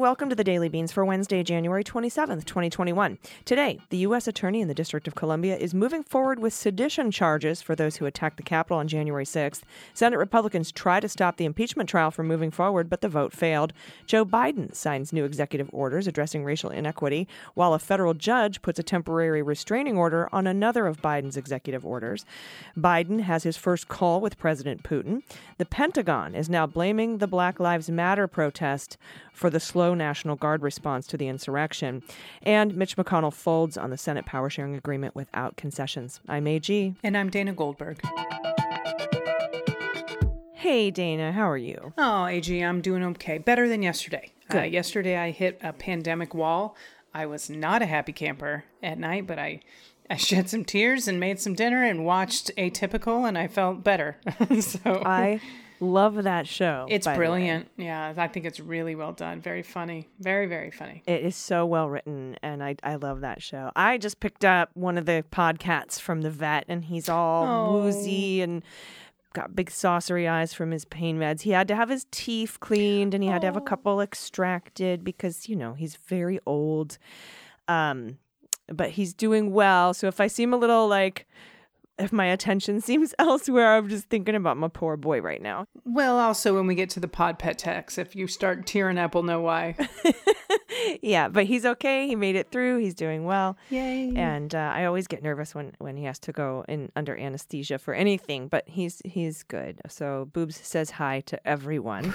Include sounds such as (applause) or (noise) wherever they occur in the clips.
Welcome to the Daily Beans for Wednesday, January 27th, 2021. Today, the U.S. Attorney in the District of Columbia is moving forward with sedition charges for those who attacked the Capitol on January 6th. Senate Republicans try to stop the impeachment trial from moving forward, but the vote failed. Joe Biden signs new executive orders addressing racial inequity, while a federal judge puts a temporary restraining order on another of Biden's executive orders. Biden has his first call with President Putin. The Pentagon is now blaming the Black Lives Matter protest for the slow National Guard response to the insurrection. And Mitch McConnell folds on the Senate power sharing agreement without concessions. I'm AG. And I'm Dana Goldberg. Hey, Dana, how are you? Oh, AG, I'm doing okay. Better than yesterday. Uh, yesterday, I hit a pandemic wall. I was not a happy camper at night, but I, I (laughs) shed some tears and made some dinner and watched Atypical, and I felt better. (laughs) so I love that show. it's by the way. brilliant. Yeah, I think it's really well done. Very funny. Very, very funny. It is so well written, and I, I love that show. I just picked up one of the podcats from the vet, and he's all Oh. woozy and got big saucery eyes from his pain meds. He had to have his teeth cleaned, and he had to have a couple extracted because you know he's very old. Um, but he's doing well. So if I seem a little like if my attention (laughs) seems elsewhere, I'm just thinking about my poor boy right now. Well, also, when we get to the pod pet text, if you start tearing up, we'll know why. (laughs) yeah, but he's okay. He made it through. He's doing well. Yay. and uh, I always get nervous when when he has to go in under anesthesia for anything. But he's he's good. So Boobs says hi to everyone.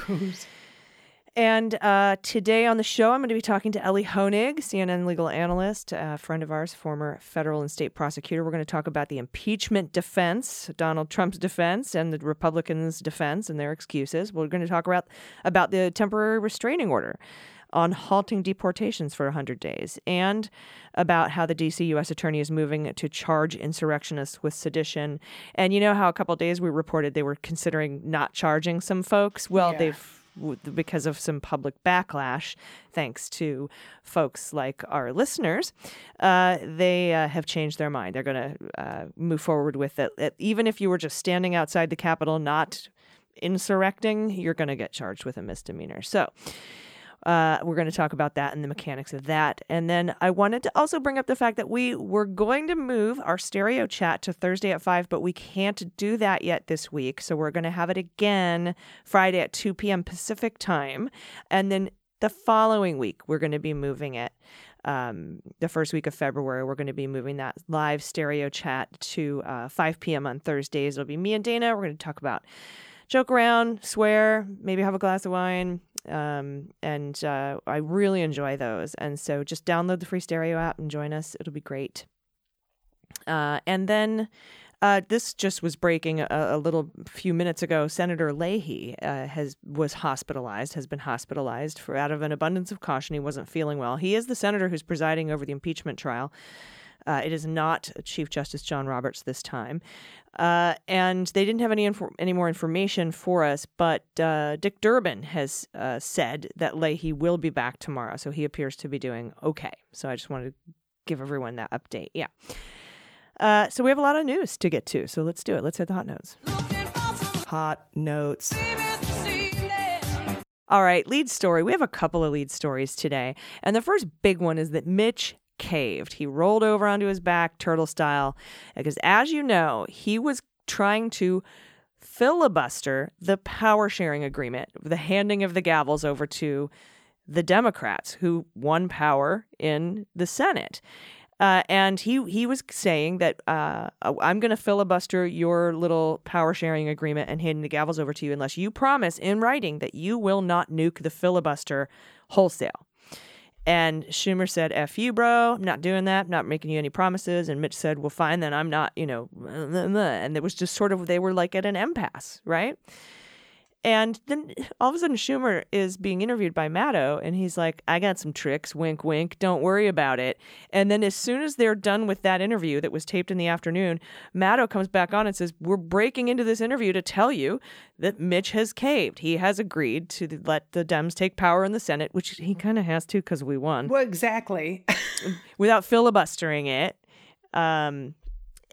And uh, today on the show, I'm going to be talking to Elie Honig, CNN legal analyst, a friend of ours, former federal and state prosecutor. We're going to talk about the impeachment defense, Donald Trump's defense, and the Republicans' defense and their excuses. We're going to talk about about the temporary restraining order on halting deportations for 100 days and about how the DC U.S. Attorney is moving to charge insurrectionists with sedition. And you know how a couple of days we reported they were considering not charging some folks? Well, Yeah. they've because of some public backlash, thanks to folks like our listeners, uh, they uh, have changed their mind. They're going to uh, move forward with it. it. Even if you were just standing outside the Capitol, not insurrecting, you're going to get charged with a misdemeanor. So, uh, we're going to talk about that and the mechanics of that. And then I wanted to also bring up the fact that we were going to move our stereo chat to Thursday at 5, but we can't do that yet this week. So we're going to have it again Friday at 2 p.m. Pacific time. And then the following week, we're going to be moving it. Um, the first week of February, we're going to be moving that live stereo chat to uh, 5 p.m. on Thursdays. It'll be me and Dana. We're going to talk about joke around, swear, maybe have a glass of wine. Um, and uh, I really enjoy those. And so just download the free stereo app and join us. It'll be great. Uh, and then uh, this just was breaking a, a little few minutes ago. Senator Leahy uh, has was hospitalized, has been hospitalized for out of an abundance of caution. He wasn't feeling well. He is the senator who's presiding over the impeachment trial. Uh, it is not Chief Justice John Roberts this time, uh, and they didn't have any infor- any more information for us. But uh, Dick Durbin has uh, said that Leahy will be back tomorrow, so he appears to be doing okay. So I just wanted to give everyone that update. Yeah. Uh, so we have a lot of news to get to, so let's do it. Let's hit the hot notes. Hot notes. All right, lead story. We have a couple of lead stories today. And the first big one is that Mitch caved. He rolled over onto his back, turtle style, because as you know, he was trying to filibuster the power sharing agreement, the handing of the gavels over to the Democrats who won power in the Senate. Uh, and he he was saying that uh, I'm going to filibuster your little power sharing agreement and hand the gavels over to you unless you promise in writing that you will not nuke the filibuster wholesale. And Schumer said, F you, bro. I'm not doing that. I'm not making you any promises. And Mitch said, well, fine, then I'm not, you know. (laughs) And it was just sort of, they were like at an impasse, right? And then all of a sudden, Schumer is being interviewed by Maddow, and he's like, I got some tricks, wink, wink, don't worry about it. And then, as soon as they're done with that interview that was taped in the afternoon, Maddow comes back on and says, We're breaking into this interview to tell you that Mitch has caved. He has agreed to let the Dems take power in the Senate, which he kind of has to because we won, Well, exactly. (laughs) without filibustering it. Um,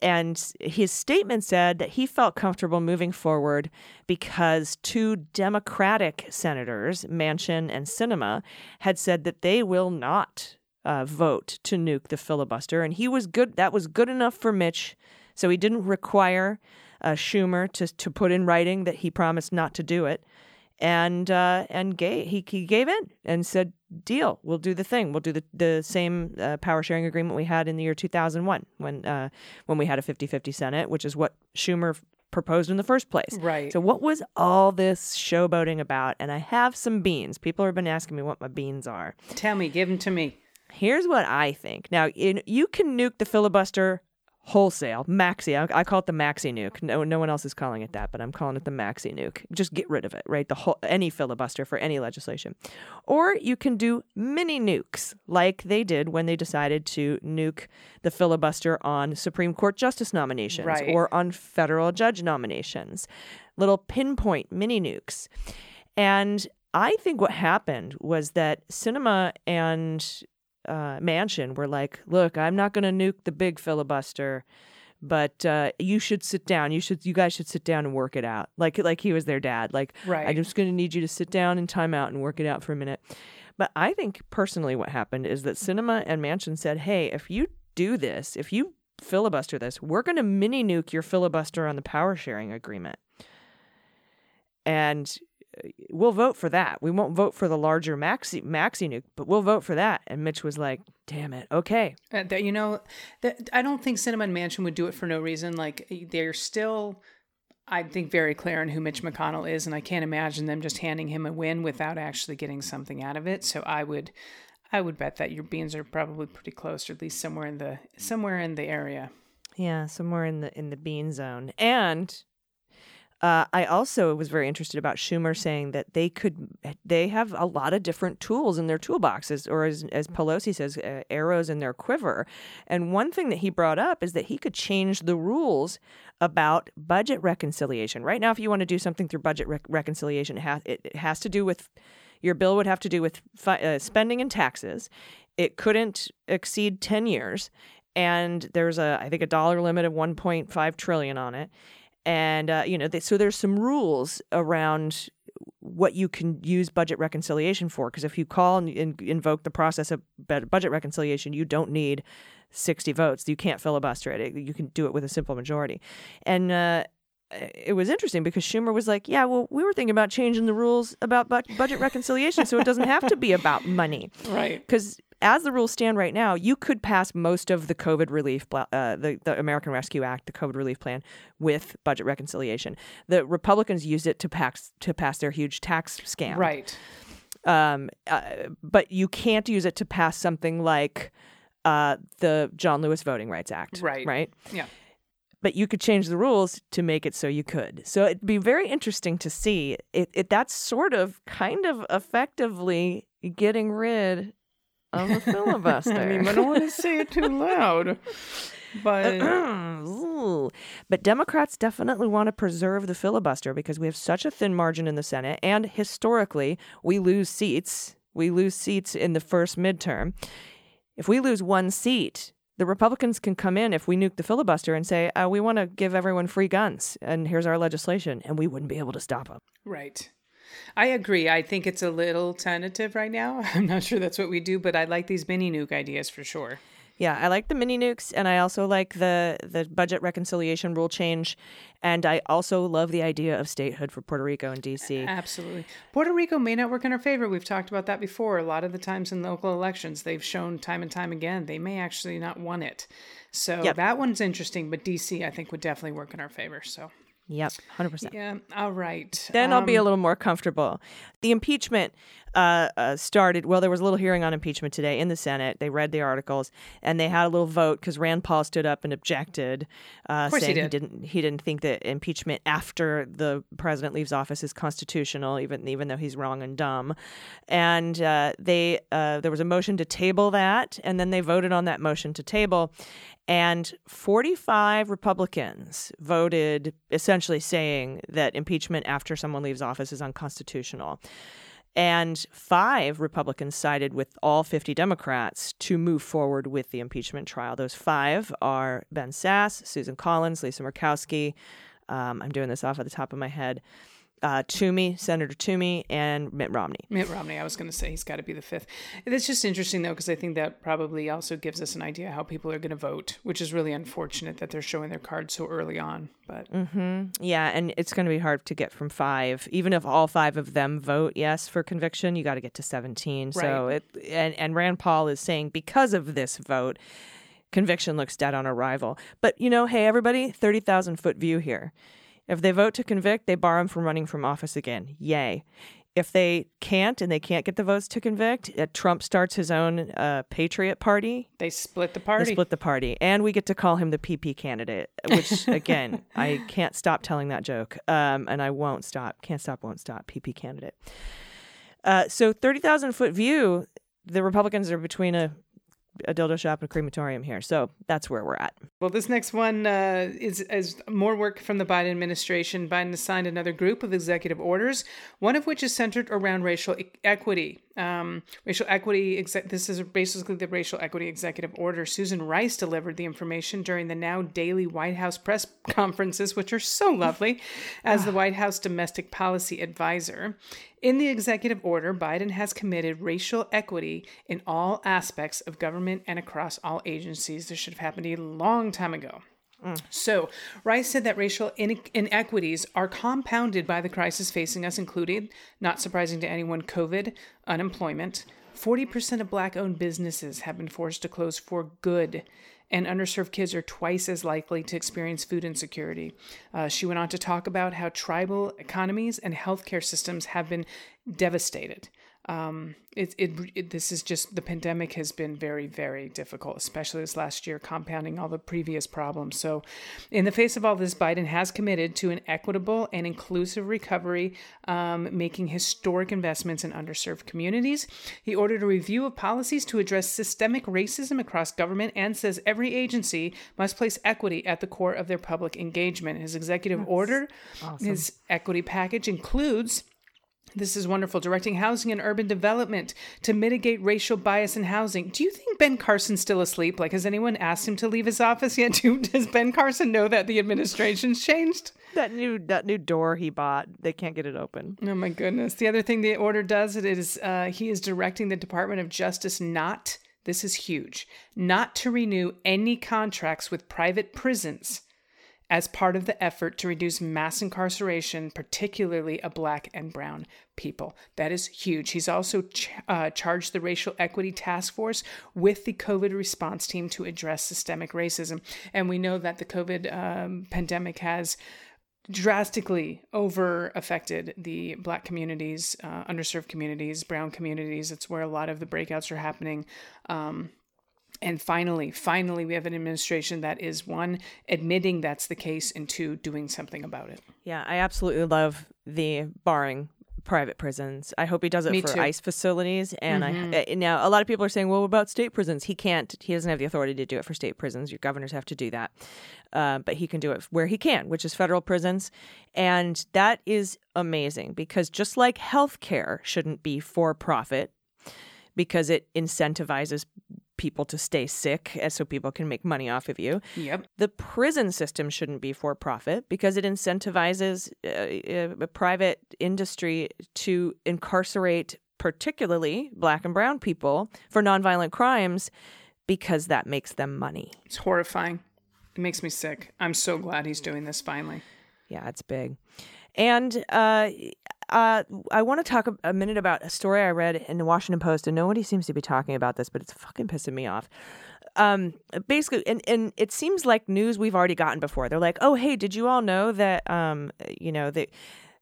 and his statement said that he felt comfortable moving forward because two Democratic senators, Manchin and Sinema, had said that they will not uh, vote to nuke the filibuster, and he was good. That was good enough for Mitch, so he didn't require uh, Schumer to to put in writing that he promised not to do it, and uh, and he he gave in and said, "Deal, we'll do the thing. We'll do the the same uh, power sharing agreement we had in the year 2001 when uh, when we had a 50-50 Senate, which is what Schumer." proposed in the first place. Right. So what was all this showboating about? And I have some beans. People have been asking me what my beans are. Tell me, give them to me. Here's what I think. Now, in, you can nuke the filibuster wholesale, maxi. I, I call it the maxi nuke. No, no one else is calling it that, but I'm calling it the maxi nuke. Just get rid of it, right? The whole any filibuster for any legislation, or you can do mini nukes, like they did when they decided to nuke the filibuster on Supreme Court justice nominations Right. or on federal judge nominations. Little pinpoint mini nukes, and I think what happened was that Sinema and uh, Manchin were like, "Look, I'm not going to nuke the big filibuster, but uh, you should sit down. You should, you guys should sit down and work it out." Like, like he was their dad. Like, Right. I'm just going to need you to sit down and time out and work it out for a minute. But I think personally, what happened is that Sinema and Manchin said, "Hey, if you do this, if you filibuster this, we're going to mini nuke your filibuster on the power sharing agreement." And we'll vote for that. We won't vote for the larger maxi maxi nuke, but we'll vote for that. And Mitch was like, "Damn it, okay." Uh, that you know, that I don't think and Manchin would do it for no reason. Like they're still, I think, very clear on who Mitch McConnell is, and I can't imagine them just handing him a win without actually getting something out of it. So I would, I would bet that your beans are probably pretty close, or at least somewhere in the somewhere in the area. Yeah, somewhere in the in the bean zone. And uh, I also was very interested about Schumer saying that they could they have a lot of different tools in their toolboxes, or as as Pelosi says, uh, arrows in their quiver. And one thing that he brought up is that he could change the rules about budget reconciliation. Right now, if you want to do something through budget rec- reconciliation, it, ha- it has to do with your bill would have to do with fi- uh, spending and taxes. It couldn't exceed 10 years. And there's a, I think, a dollar limit of 1.5 trillion on it. And, uh, you know, they, so there's some rules around what you can use budget reconciliation for. Because if you call and, and invoke the process of budget reconciliation, you don't need 60 votes. You can't filibuster it. You can do it with a simple majority. And, uh, it was interesting because Schumer was like, "Yeah, well, we were thinking about changing the rules about bu- budget reconciliation so it doesn't have to be about money." (laughs) Right. Because as the rules stand right now, you could pass most of the COVID relief, uh, the the American Rescue Act, the COVID relief plan, with budget reconciliation. The Republicans used it to pass to pass their huge tax scam. Right. Um, uh, but you can't use it to pass something like uh, the John Lewis Voting Rights Act. Right. Right Yeah. but you could change the rules to make it so you could. So it'd be very interesting to see it. it that's sort of kind of effectively getting rid of the filibuster. (laughs) I mean, I don't want to say it too loud, but (clears throat) but Democrats definitely want to preserve the filibuster because we have such a thin margin in the Senate, and historically we lose seats. We lose seats in the first midterm. If we lose one seat, the Republicans can come in if we nuke the filibuster and say, uh, we want to give everyone free guns, and here's our legislation, and we wouldn't be able to stop them. Right. I agree. I think it's a little tentative right now. (laughs) I'm not sure that's what we do, but I like these mini nuke ideas for sure. Yeah, I like the mini nukes, and I also like the the budget reconciliation rule change, and I also love the idea of statehood for Puerto Rico and DC. Absolutely. Puerto Rico may not work in our favor. We've talked about that before. A lot of the times in local elections, they've shown time and time again they may actually not want it. So Yep. that one's interesting, but DC I think would definitely work in our favor. So Yep, hundred percent. yeah, all right. Then I'll be a Um, little more comfortable. The impeachment, uh, uh, started. Well, there was a little hearing on impeachment today in the Senate. They read the articles and they had a little vote because Rand Paul stood up and objected, uh, course he saying did. didn't he didn't think that impeachment after the president leaves office is constitutional, even even though he's wrong and dumb. And uh, they uh, there was a motion to table that, and then they voted on that motion to table. And 45 Republicans voted essentially saying that impeachment after someone leaves office is unconstitutional. And five Republicans sided with all 50 Democrats to move forward with the impeachment trial. Those five are Ben Sasse, Susan Collins, Lisa Murkowski. Um, I'm doing this off at the top of my head. Uh, Toomey, Senator Toomey, and Mitt Romney. Mitt Romney, I was going to say he's got to be the fifth. It's just interesting though, because I think that probably also gives us an idea how people are going to vote, which is really unfortunate that they're showing their cards so early on. But Yeah, and it's going to be hard to get from five. Even if all five of them vote yes for conviction, you got to get to 17. So it and, and Rand Paul is saying because of this vote, conviction looks dead on arrival. But you know, hey everybody, 30,000 foot view here. If they vote to convict, they bar him from running from office again. Yay. If they can't and they can't get the votes to convict, uh, Trump starts his own uh, Patriot Party they split the party. they split the party, and we get to call him the PP candidate. Which (laughs) again, I can't stop telling that joke, um, and I won't stop. Can't stop, won't stop. PP candidate. Uh, so thirty thousand foot view, the Republicans are between a a dildo shop and a crematorium here. So that's where we're at. Well, this next one uh, is, is more work from the Biden administration. Biden has signed another group of executive orders, one of which is centered around racial e- equity. Um, racial equity, exec- this is basically the racial equity executive order. Susan Rice delivered the information during the now daily White House press conferences, which are so lovely, as the White House domestic policy advisor. In the executive order, Biden has committed racial equity in all aspects of government and across all agencies. This should have happened a long time ago. So, Rice said that racial inequities are compounded by the crisis facing us, including, not surprising to anyone, COVID, unemployment. 40% of black owned businesses have been forced to close for good, and underserved kids are twice as likely to experience food insecurity. Uh, she went on to talk about how tribal economies and healthcare systems have been devastated. Um, it, it, it this is just the pandemic has been very very difficult, especially this last year, compounding all the previous problems. So, in the face of all this, Biden has committed to an equitable and inclusive recovery, um, making historic investments in underserved communities. He ordered a review of policies to address systemic racism across government and says every agency must place equity at the core of their public engagement. His executive order, his equity package includes this is wonderful. Directing housing and urban development to mitigate racial bias in housing. Do you think Ben Carson's still asleep? Like, has anyone asked him to leave his office yet? (laughs) Do, does Ben Carson know that the administration's changed? That new that new door he bought, they can't get it open. Oh my goodness. The other thing the order does it is uh, he is directing the Department of Justice not, this is huge, not to renew any contracts with private prisons as part of the effort to reduce mass incarceration, particularly of black and brown people. That is huge. He's also ch- uh, charged the Racial Equity Task Force with the COVID response team to address systemic racism. And we know that the COVID um, pandemic has drastically over affected the black communities, uh, underserved communities, brown communities. It's where a lot of the breakouts are happening. Um, and finally, finally, we have an administration that is one, admitting that's the case, and two, doing something about it. Yeah, I absolutely love the barring private prisons. I hope he does it Me for too. Mm-hmm. ICE facilities. And I uh, now a lot of people are saying, well, what about state prisons? He can't. He doesn't have the authority to do it for state prisons. Your governors have to do that, uh, but he can do it where he can, which is federal prisons, and that is amazing because just like healthcare shouldn't be for profit because it incentivizes people to stay sick uh, so people can make money off of you. Yep. The prison system shouldn't be for profit because it incentivizes uh, uh, a private industry to incarcerate particularly black and brown people for nonviolent crimes because that makes them money. It's horrifying. It makes me sick. I'm so glad he's doing this finally. Yeah, it's big. And uh, uh, I want to talk a, minute about a story I read in the Washington Post, and nobody seems to be talking about this, but it's fucking pissing me off. Um, basically, and, and it seems like news we've already gotten before. They're like, oh, hey, did you all know that, um, you know, that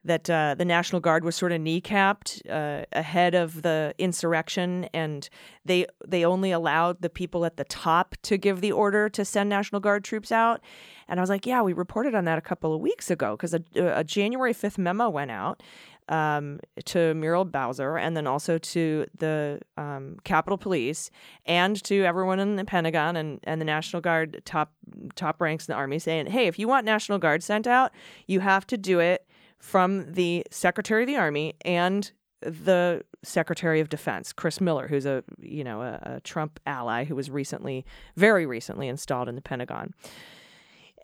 that uh, the National Guard was sort of kneecapped uh, ahead of the insurrection, and they they only allowed the people at the top to give the order to send National Guard troops out. And I was like, yeah, we reported on that a couple of weeks ago because a, a January fifth memo went out um, to Muriel Bowser and then also to the um, Capitol Police and to everyone in the Pentagon and, and the National Guard top top ranks in the Army saying, hey, if you want National Guard sent out, you have to do it from the Secretary of the Army and the Secretary of Defense, Chris Miller, who's a you know a, a Trump ally who was recently, very recently installed in the Pentagon,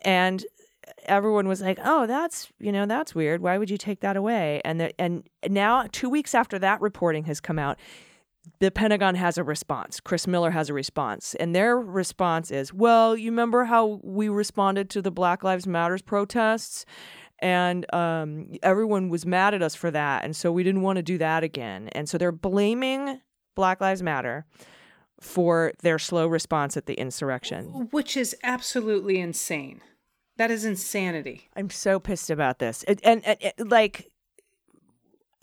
and everyone was like, "Oh, that's you know that's weird. Why would you take that away?" And the, and now two weeks after that reporting has come out, the Pentagon has a response. Chris Miller has a response, and their response is, "Well, you remember how we responded to the Black Lives Matters protests?" And um, everyone was mad at us for that. And so we didn't want to do that again. And so they're blaming Black Lives Matter for their slow response at the insurrection. Which is absolutely insane. That is insanity. I'm so pissed about this. And, and, and, like,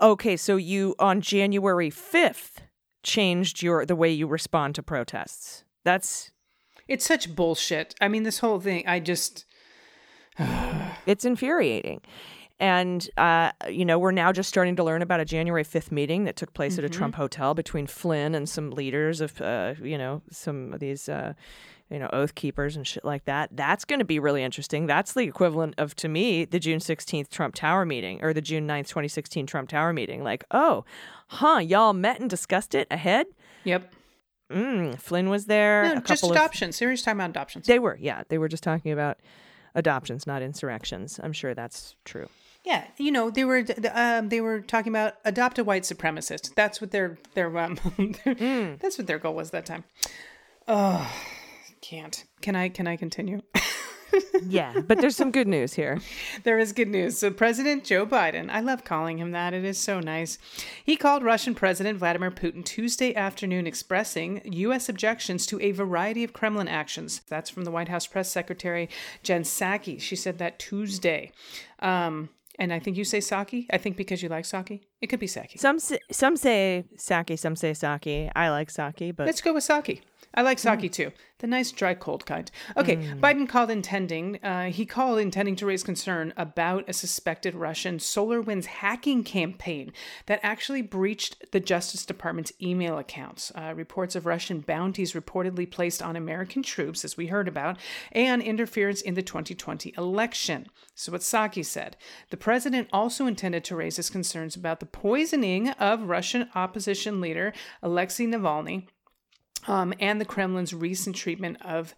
okay, so you on January 5th changed your the way you respond to protests. That's It's such bullshit. I mean, this whole thing, I just. (sighs) it's infuriating. And, uh, you know, we're now just starting to learn about a January 5th meeting that took place at a Trump hotel between Flynn and some leaders of, uh, you know, some of these, uh, you know, oath keepers and shit like that. That's going to be really interesting. That's the equivalent of, to me, the June 16th Trump Tower meeting or the June 9th, 2016 Trump Tower meeting. Like, oh, huh, y'all met and discussed it ahead? Yep. Mm, Flynn was there. No, a just couple of- Serious time on adoptions. They were, yeah. They were just talking about adoptions, not insurrections. I'm sure that's true. Yeah, you know they were um, they were talking about adopt a white supremacist. That's what their their um, (laughs) that's what their goal was that time. Oh, can't. Can I can I continue? (laughs) Yeah, but there's some good news here. There is good news. So, President Joe Biden, I love calling him that. It is so nice. He called Russian President Vladimir Putin Tuesday afternoon expressing U.S. objections to a variety of Kremlin actions. That's from the White House press secretary, Jen Psaki. She said that Tuesday. Um, and I think you say Saki. I think because you like Saki. It could be Saki. Some s- some say sake, some say sake. I like sake, but Let's go with sake. I like sake too. The nice dry cold kind. Okay, Biden called intending uh, he called intending to raise concern about a suspected Russian SolarWinds hacking campaign that actually breached the Justice Department's email accounts. Uh, reports of Russian bounties reportedly placed on American troops, as we heard about, and interference in the 2020 election. So what Psaki said. The president also intended to raise his concerns about the poisoning of Russian opposition leader Alexei Navalny um, and the Kremlin's recent treatment of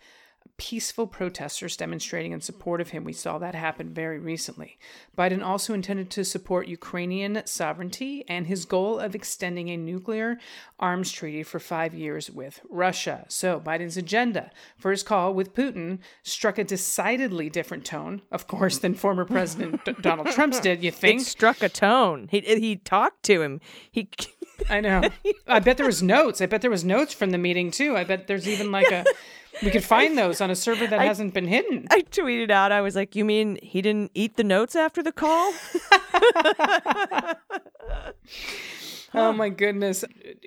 peaceful protesters demonstrating in support of him. We saw that happen very recently. Biden also intended to support Ukrainian sovereignty and his goal of extending a nuclear arms treaty for five years with Russia. So, Biden's agenda for his call with Putin struck a decidedly different tone, of course, than former President (laughs) Donald Trump's did, you it think? struck a tone. He he talked to him. He I know. (laughs) I bet there was notes. I bet there was notes from the meeting too. I bet there's even like a (laughs) we could find those on a server that hasn't been hidden. I tweeted out. I was like, "You mean he didn't eat the notes after the call?" (laughs) Oh my goodness.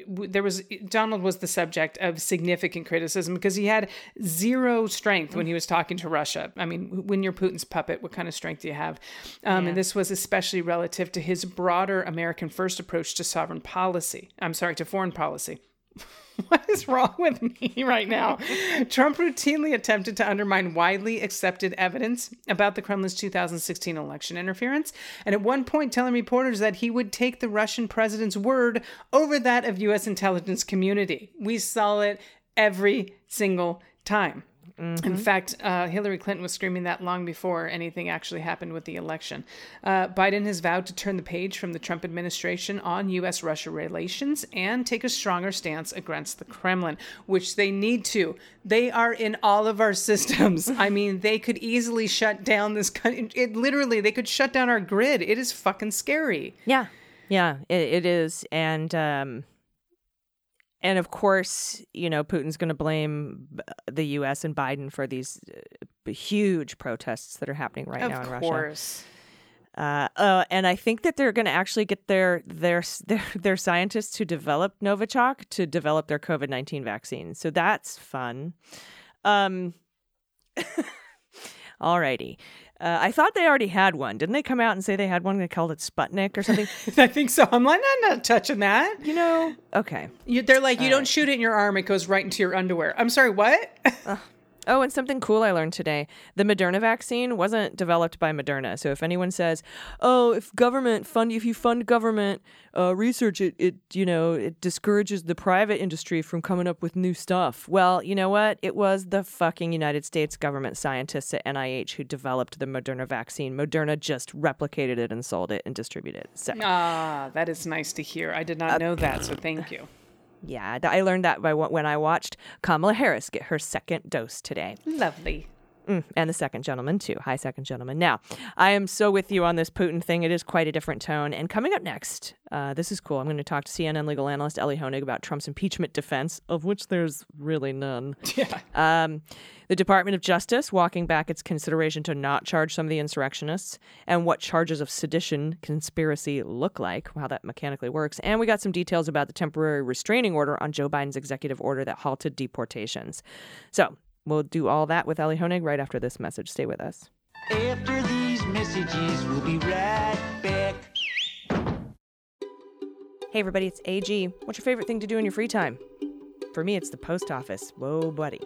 There was Donald was the subject of significant criticism because he had zero strength when he was talking to Russia. I mean, when you're Putin's puppet, what kind of strength do you have? Um, And this was especially relative to his broader American first approach to sovereign policy. I'm sorry, to foreign policy. (laughs) (laughs) What is wrong with me right now? Trump routinely attempted to undermine widely accepted evidence about the Kremlin's 2016 election interference, and at one point telling reporters that he would take the Russian president's word over that of U.S. intelligence community. We saw it every single time. In fact, uh, Hillary Clinton was screaming that long before anything actually happened with the election. Uh, Biden has vowed to turn the page from the Trump administration on U.S. Russia relations and take a stronger stance against the Kremlin, which they need to. They are in all of our systems. (laughs) I mean, they could easily shut down this country. It literally, they could shut down our grid. It is fucking scary. yeah, yeah, it, it is, and um, and of course, you know, Putin's going to blame the U.S. and Biden for these uh, huge protests that are happening right now in of Russia. course. Uh, uh, and I think that they're going to actually get their, their their (laughs) their scientists who developed Novichok to develop their COVID nineteen vaccine. So that's fun. Um, (laughs) alrighty. Uh, I thought they already had one. Didn't they come out and say they had one? They called it Sputnik or something. (laughs) I think so. I'm like, I'm not touching that. you know? Okay. You, they're like, you don't shoot it in your arm; it goes right into your underwear. I'm sorry, what? Oh, and something cool I learned today. The Moderna vaccine wasn't developed by Moderna. So if anyone says, "Oh, if government fund if you fund government uh, research it it you know, it discourages the private industry from coming up with new stuff." Well, you know what? It was the fucking United States government scientists at NIH who developed the Moderna vaccine. Moderna just replicated it and sold it and distributed it. So, ah, that is nice to hear. I did not know that, so thank you. Yeah, I learned that by when I watched Kamala Harris get her second dose today. Lovely. Mm, and the second gentleman, too. Hi, second gentleman. Now, I am so with you on this Putin thing. It is quite a different tone. And coming up next, uh, this is cool. I'm going to talk to CNN legal analyst Elie Honig about Trump's impeachment defense, of which there's really none. (laughs) Yeah. Um, the Department of Justice walking back its consideration to not charge some of the insurrectionists, and what charges of sedition conspiracy look like, how that mechanically works. And we got some details about the temporary restraining order on Joe Biden's executive order that halted deportations. So we'll do all that with Elie Honig right after this message. Stay with us. After these messages, we'll be right back. Hey, everybody, it's AG. What's your favorite thing to do in your free time? For me, it's the post office. Whoa, buddy.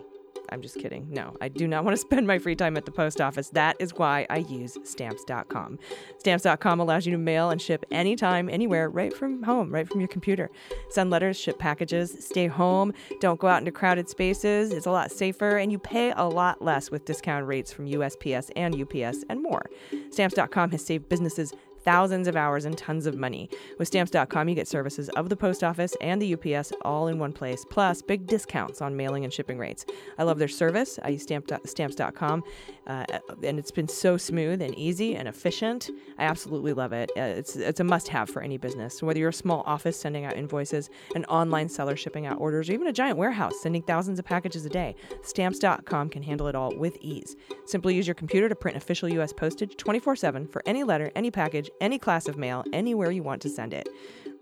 I'm just kidding. No, I do not want to (laughs) spend my free time at the post office. That is why I use stamps.com. Stamps.com allows you to mail and ship anytime, anywhere, right from home, right from your computer. Send letters, ship packages, stay home, don't go out into crowded spaces. It's a lot safer, and you pay a lot less with discount rates from USPS and UPS and more. Stamps.com has saved businesses thousands of hours and tons of money. With stamps.com, you get services of the post office and the UPS all in one place, plus big discounts on mailing and shipping rates. I love their service. I use stamp, stamps.com, uh, and it's been so smooth and easy and efficient. I absolutely love it. Uh, it's, it's a must have for any business. Whether you're a small office sending out invoices, an online seller shipping out orders, or even a giant warehouse sending thousands of packages a day, stamps.com can handle it all with ease. Simply use your computer to print official U.S. postage 24 7 for any letter, any package, any class of mail, anywhere you want to send it.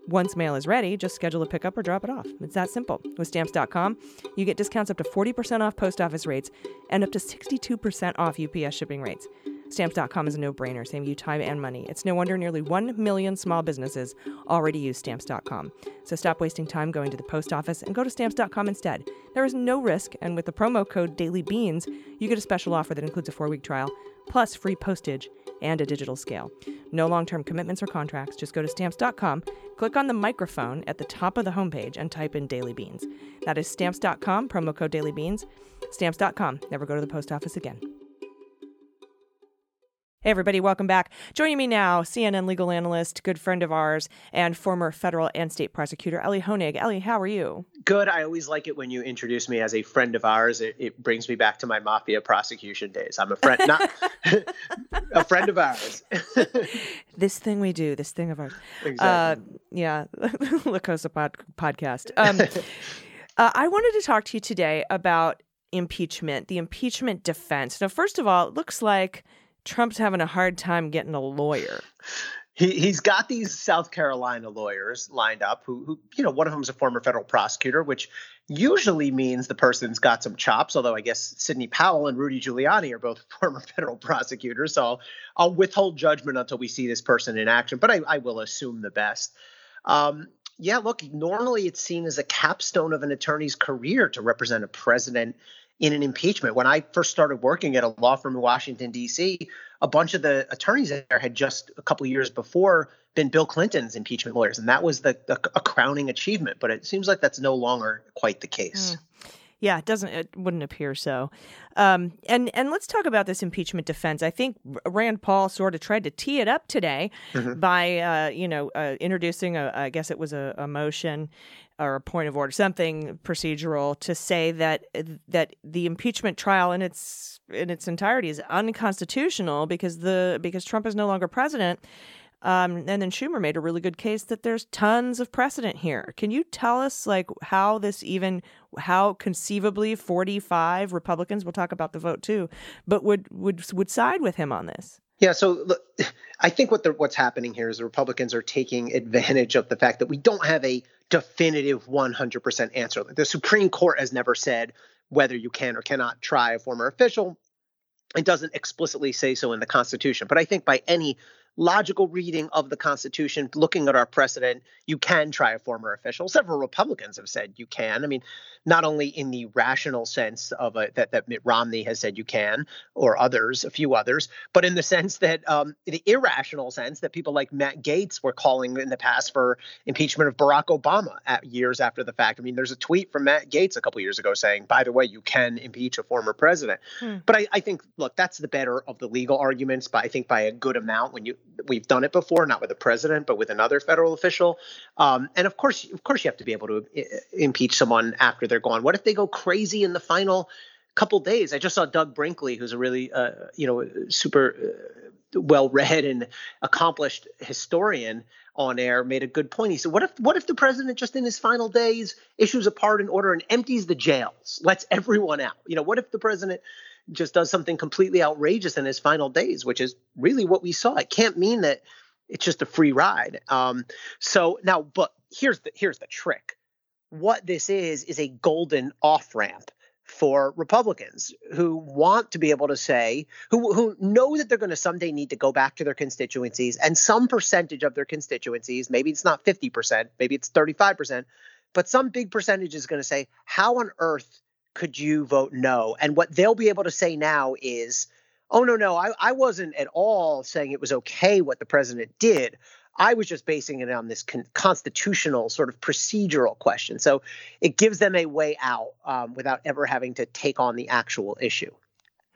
Once mail is ready, just schedule a pickup or drop it off. It's that simple. With stamps.com, you get discounts up to 40% off post office rates and up to 62% off UPS shipping rates. Stamps.com is a no brainer, saving you time and money. It's no wonder nearly 1 million small businesses already use Stamps.com. So stop wasting time going to the post office and go to Stamps.com instead. There is no risk, and with the promo code DailyBeans, you get a special offer that includes a four week trial, plus free postage and a digital scale. No long term commitments or contracts. Just go to Stamps.com, click on the microphone at the top of the homepage, and type in Daily Beans. That is Stamps.com, promo code Daily Beans. Stamps.com. Never go to the post office again. Hey, everybody, welcome back. Joining me now, CNN legal analyst, good friend of ours, and former federal and state prosecutor, Elie Honig. Elie, how are you? Good. I always like it when you introduce me as a friend of ours. It, it brings me back to my mafia prosecution days. I'm a friend, not (laughs) a friend of ours. (laughs) This thing we do, this thing of ours. Exactly. Uh, yeah, (laughs) La Cosa pod- podcast. Um, uh, I wanted to talk to you today about impeachment, the impeachment defense. Now, first of all, it looks like Trump's having a hard time getting a lawyer. he he's got these South Carolina lawyers lined up who, who you know one of them is a former federal prosecutor, which usually means the person's got some chops. Although I guess Sidney Powell and Rudy Giuliani are both (laughs) former federal prosecutors, so I'll, I'll withhold judgment until we see this person in action. But I, I will assume the best. Um, yeah, look, normally it's seen as a capstone of an attorney's career to represent a president in an impeachment. When I first started working at a law firm in Washington, D.C., a bunch of the attorneys there had just a couple of years before been Bill Clinton's impeachment lawyers, and that was the, the a crowning achievement. But it seems like that's no longer quite the case. Yeah, it doesn't. It wouldn't appear so. Um, and and let's talk about this impeachment defense. I think Rand Paul sort of tried to tee it up today by uh, you know uh, introducing a I guess it was a, a motion or a point of order, something procedural to say that that the impeachment trial in its in its entirety is unconstitutional because the because Trump is no longer president. Um, and then Schumer made a really good case that there's tons of precedent here. Can you tell us like how this even how conceivably 45 Republicans, we'll talk about the vote too, but would would would side with him on this? Yeah, so look, I think what the, what's happening here is the Republicans are taking advantage of the fact that we don't have a definitive 100% answer. The Supreme Court has never said whether you can or cannot try a former official. It doesn't explicitly say so in the Constitution, but I think by any logical reading of the Constitution, looking at our precedent, you can try a former official. Several Republicans have said you can. I mean, not only in the rational sense of a, that that Mitt Romney has said you can, or others, a few others, but in the sense that um, the irrational sense that people like Matt Gaetz were calling in the past for impeachment of Barack Obama at years after the fact. I mean, there's a tweet from Matt Gaetz a couple years ago saying, "By the way, you can impeach a former president." Hmm. But I, I think, look, that's the better of the legal arguments. But I think by a good amount when you we've done it before, not with a president, but with another federal official. Um, and of course, of course, you have to be able to impeach someone after they're gone. What if they go crazy in the final couple days? I just saw Doug Brinkley, who's a really, uh, you know, super uh, well-read and accomplished historian on air made a good point. He said, "What if what if the president just in his final days issues a pardon order and empties the jails, lets everyone out? You know, what if the president just does something completely outrageous in his final days, which is really what we saw. It can't mean that it's just a free ride. Um, so now, but here's the here's the trick. What this is is a golden off ramp for Republicans who want to be able to say, who who know that they're going to someday need to go back to their constituencies, and some percentage of their constituencies, maybe it's not 50%, maybe it's 35%, but some big percentage is going to say, how on earth could you vote no? And what they'll be able to say now is, oh, no, no, I, I wasn't at all saying it was okay what the president did. I was just basing it on this con- constitutional sort of procedural question. So it gives them a way out um, without ever having to take on the actual issue.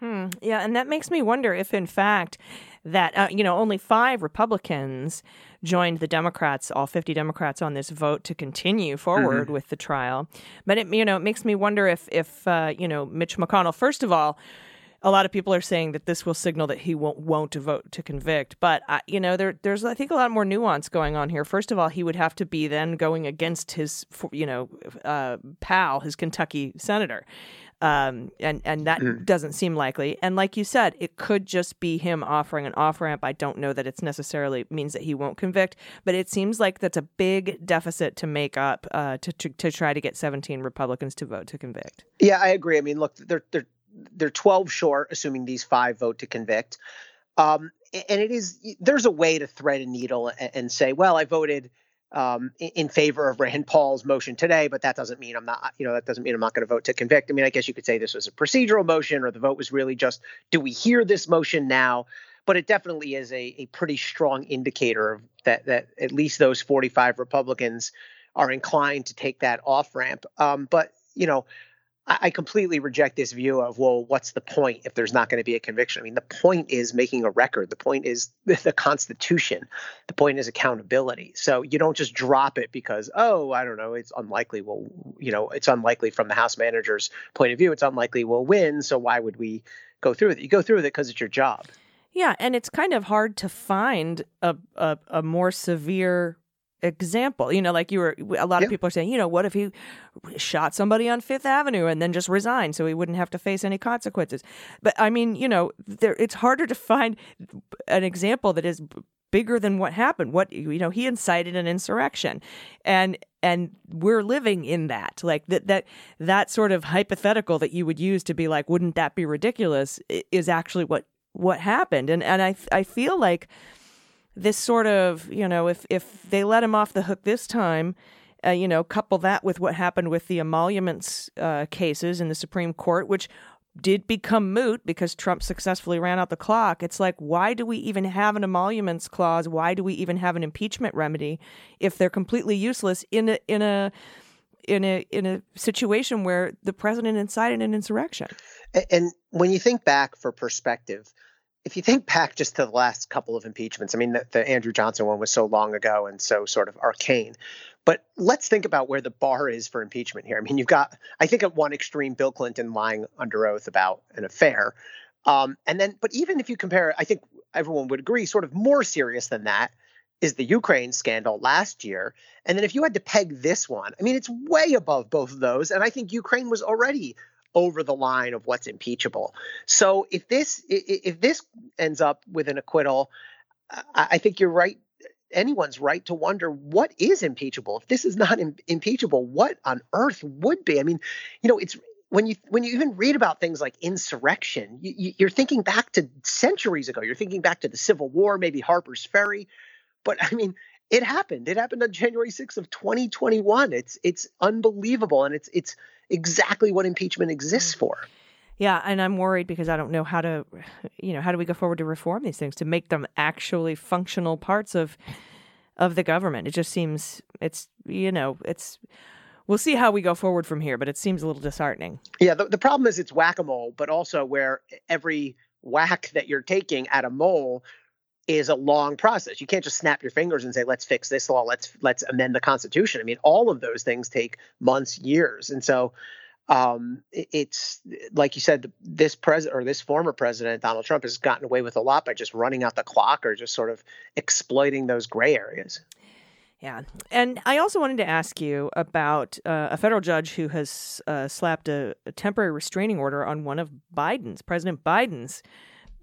Hmm. Yeah, and that makes me wonder if, in fact, that uh, you know only five Republicans joined the Democrats, all fifty Democrats, on this vote to continue forward with the trial. But it you know it makes me wonder if if uh, you know Mitch McConnell, first of all. A lot of people are saying that this will signal that he won't won't vote to convict, but uh, you know there there's I think a lot more nuance going on here. First of all, he would have to be then going against his you know uh, pal, his Kentucky senator, um, and and that doesn't seem likely. And like you said, it could just be him offering an off ramp. I don't know that it's necessarily means that he won't convict, but it seems like that's a big deficit to make up uh, to, to to try to get 17 Republicans to vote to convict. Yeah, I agree. I mean, look, they're they're they're 12 short, assuming these five vote to convict. Um, and it is there's a way to thread a needle and, say, well, I voted um, in, in favor of Rand Paul's motion today, but that doesn't mean I'm not, you know, that doesn't mean I'm not going to vote to convict. I mean, I guess you could say this was a procedural motion, or the vote was really just, do we hear this motion now? But it definitely is a, a pretty strong indicator of that that at least those 45 Republicans are inclined to take that off ramp. Um, but you know, I, completely reject this view of well, what's the point if there's not going to be a conviction? I mean, the point is making a record. The point is (laughs) the Constitution. The point is accountability. So you don't just drop it because oh, I don't know, it's unlikely. Well, you know, it's unlikely from the House manager's point of view. It's unlikely we'll win. So why would we go through with it? You go through with it because it's your job. Yeah, and it's kind of hard to find a a, a more severe example. You know, like you were a lot of Yeah. people are saying, you know, what if he shot somebody on Fifth Avenue and then just resigned so he wouldn't have to face any consequences? But I mean, you know, there it's harder to find an example that is bigger than what happened. What you know, he incited an insurrection. And and we're living in that. Like that that that sort of hypothetical that you would use to be like wouldn't that be ridiculous is actually what what happened. And and I I feel like this sort of you know if if they let him off the hook this time uh, you know couple that with what happened with the emoluments uh, cases in the supreme court which did become moot because Trump successfully ran out the clock. It's like, why do we even have an emoluments clause? Why do we even have an impeachment remedy if they're completely useless in a in a in a in a situation where the president incited an insurrection? And when you think back for perspective, if you think back just to the last couple of impeachments, I mean, the, the Andrew Johnson one was so long ago and so sort of arcane. But let's think about where the bar is for impeachment here. I mean, you've got, I think, at one extreme, Bill Clinton lying under oath about an affair. Um, and then, but even if you compare, I think everyone would agree, sort of more serious than that is the Ukraine scandal last year. And then if you had to peg this one, I mean, it's way above both of those. And I think Ukraine was already over the line of what's impeachable. So if this if this ends up with an acquittal, I, think you're right. Anyone's right to wonder what is impeachable. If this is not im- impeachable, what on earth would be? I mean, you know, it's when you when you even read about things like insurrection, you- you're thinking back to centuries ago. You're thinking back to the Civil War, maybe Harper's Ferry, but I mean, it happened. It happened on January 6th of 2021. It's it's unbelievable, and it's it's exactly what impeachment exists mm. for. Yeah, and I'm worried because I don't know how to, you know, how do we go forward to reform these things to make them actually functional parts of of the government? It just seems it's you know it's we'll see how we go forward from here, but it seems a little disheartening. Yeah, the, the problem is it's whack a mole, but also where every whack that you're taking at a mole is a long process. You can't just snap your fingers and say, "Let's fix this law. Let's let's amend the Constitution." I mean, all of those things take months, years, and so um, it- it's like you said, this president or this former president Donald Trump has gotten away with a lot by just running out the clock or just sort of exploiting those gray areas. Yeah. And I also wanted to ask you about uh, a federal judge who has uh, slapped a, a temporary restraining order on one of Biden's, President Biden's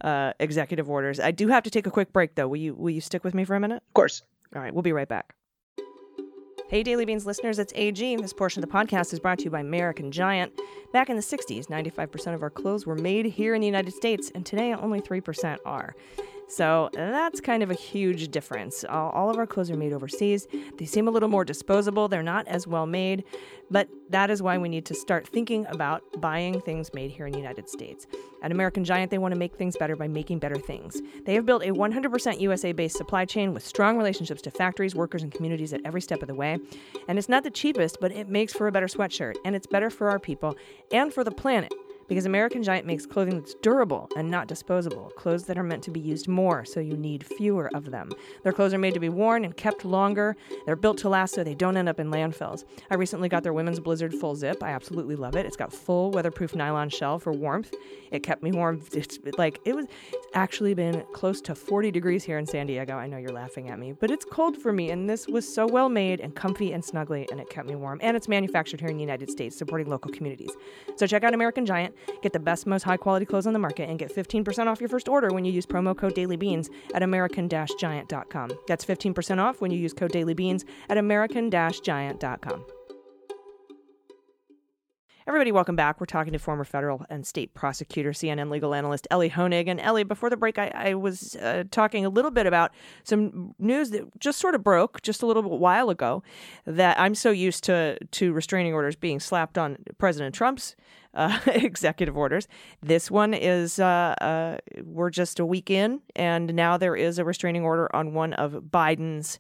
uh, executive orders. I do have to take a quick break, though. Will you, will you stick with me for a minute? Of course, All right, we'll be right back. Hey, Daily Beans listeners, it's AG. This portion of the podcast is brought to you by American Giant. Back in the 60s, 95% of our clothes were made here in the United States, and today only 3% are. So that's kind of a huge difference. All, of our clothes are made overseas. They seem a little more disposable, they're not as well made, but that is why we need to start thinking about buying things made here in the United States. At American Giant, they want to make things better by making better things. They have built a 100% USA based supply chain with strong relationships to factories, workers, and communities at every step of the way. And it's not the cheapest, but it makes for a better sweatshirt, and it's better for our people and for the planet. Because American Giant makes clothing that's durable and not disposable, clothes that are meant to be used more, so you need fewer of them. Their clothes are made to be worn and kept longer. They're built to last so they don't end up in landfills. I recently got their women's Blizzard full zip. I absolutely love it. It's got full weatherproof nylon shell for warmth. It kept me warm. (laughs) It's like it was it's actually been close to 40 degrees here in San Diego. I know you're laughing at me, but it's cold for me and this was so well made and comfy and snuggly and it kept me warm. And it's manufactured here in the United States, supporting local communities. So check out American Giant, get the best, most high quality clothes on the market, and get 15% off your first order when you use promo code dailybeans at american-giant.com. That's 15% off when you use code dailybeans at american-giant.com. Everybody, welcome back. We're talking to former federal and state prosecutor, CNN legal analyst Elie Honig. And Elie, before the break, I, I was uh, talking a little bit about some news that just sort of broke just a little while ago. That I'm so used to to restraining orders being slapped on President Trump's uh, (laughs) executive orders. This one is uh, uh, we're just a week in, and now there is a restraining order on one of Biden's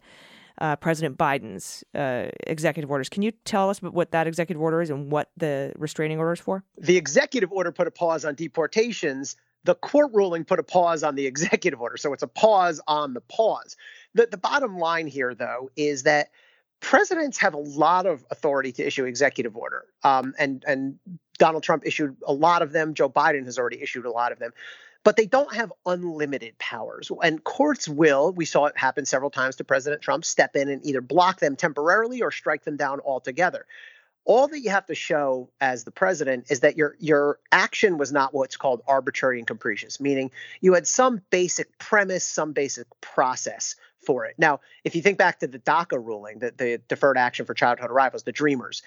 uh, President Biden's uh, executive orders. Can you tell us what that executive order is and what the restraining order is for? the executive order put a pause on deportations. The court ruling put a pause on the (laughs) executive order. So it's a pause on the pause. The, the bottom line here, though, is that presidents have a lot of authority to issue executive order. Um, and, and Donald Trump issued a lot of them. Joe Biden has already issued a lot of them. But they don't have unlimited powers. And courts will, we saw it happen several times to President Trump, step in and either block them temporarily or strike them down altogether. All that you have to show as the president is that your your action was not what's called arbitrary and capricious meaning you had some basic premise some basic process for it. Now if you think back to the daca ruling the, the deferred action for childhood arrivals the dreamers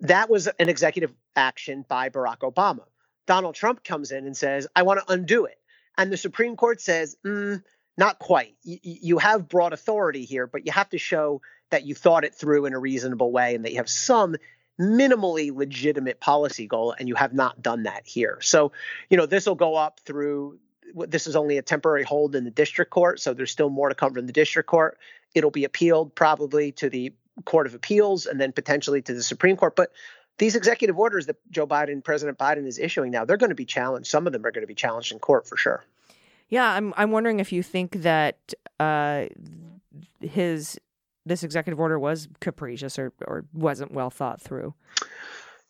that was an executive action by barack obama donald trump comes in and says i want to undo it. And the supreme court says mm, not quite. You, you have broad authority here but you have to show that you thought it through in a reasonable way and that you have some minimally legitimate policy goal and you have not done that here. So you know this will go up through this is only a temporary hold in the district court so there's still more to come from the district court. It'll be appealed probably to the court of appeals and then potentially to the supreme court but these executive orders that joe biden president biden is issuing now they're going to be challenged some of them are going to be challenged in court for sure Yeah, I'm I'm wondering if you think that uh, his this executive order was capricious or or wasn't well thought through.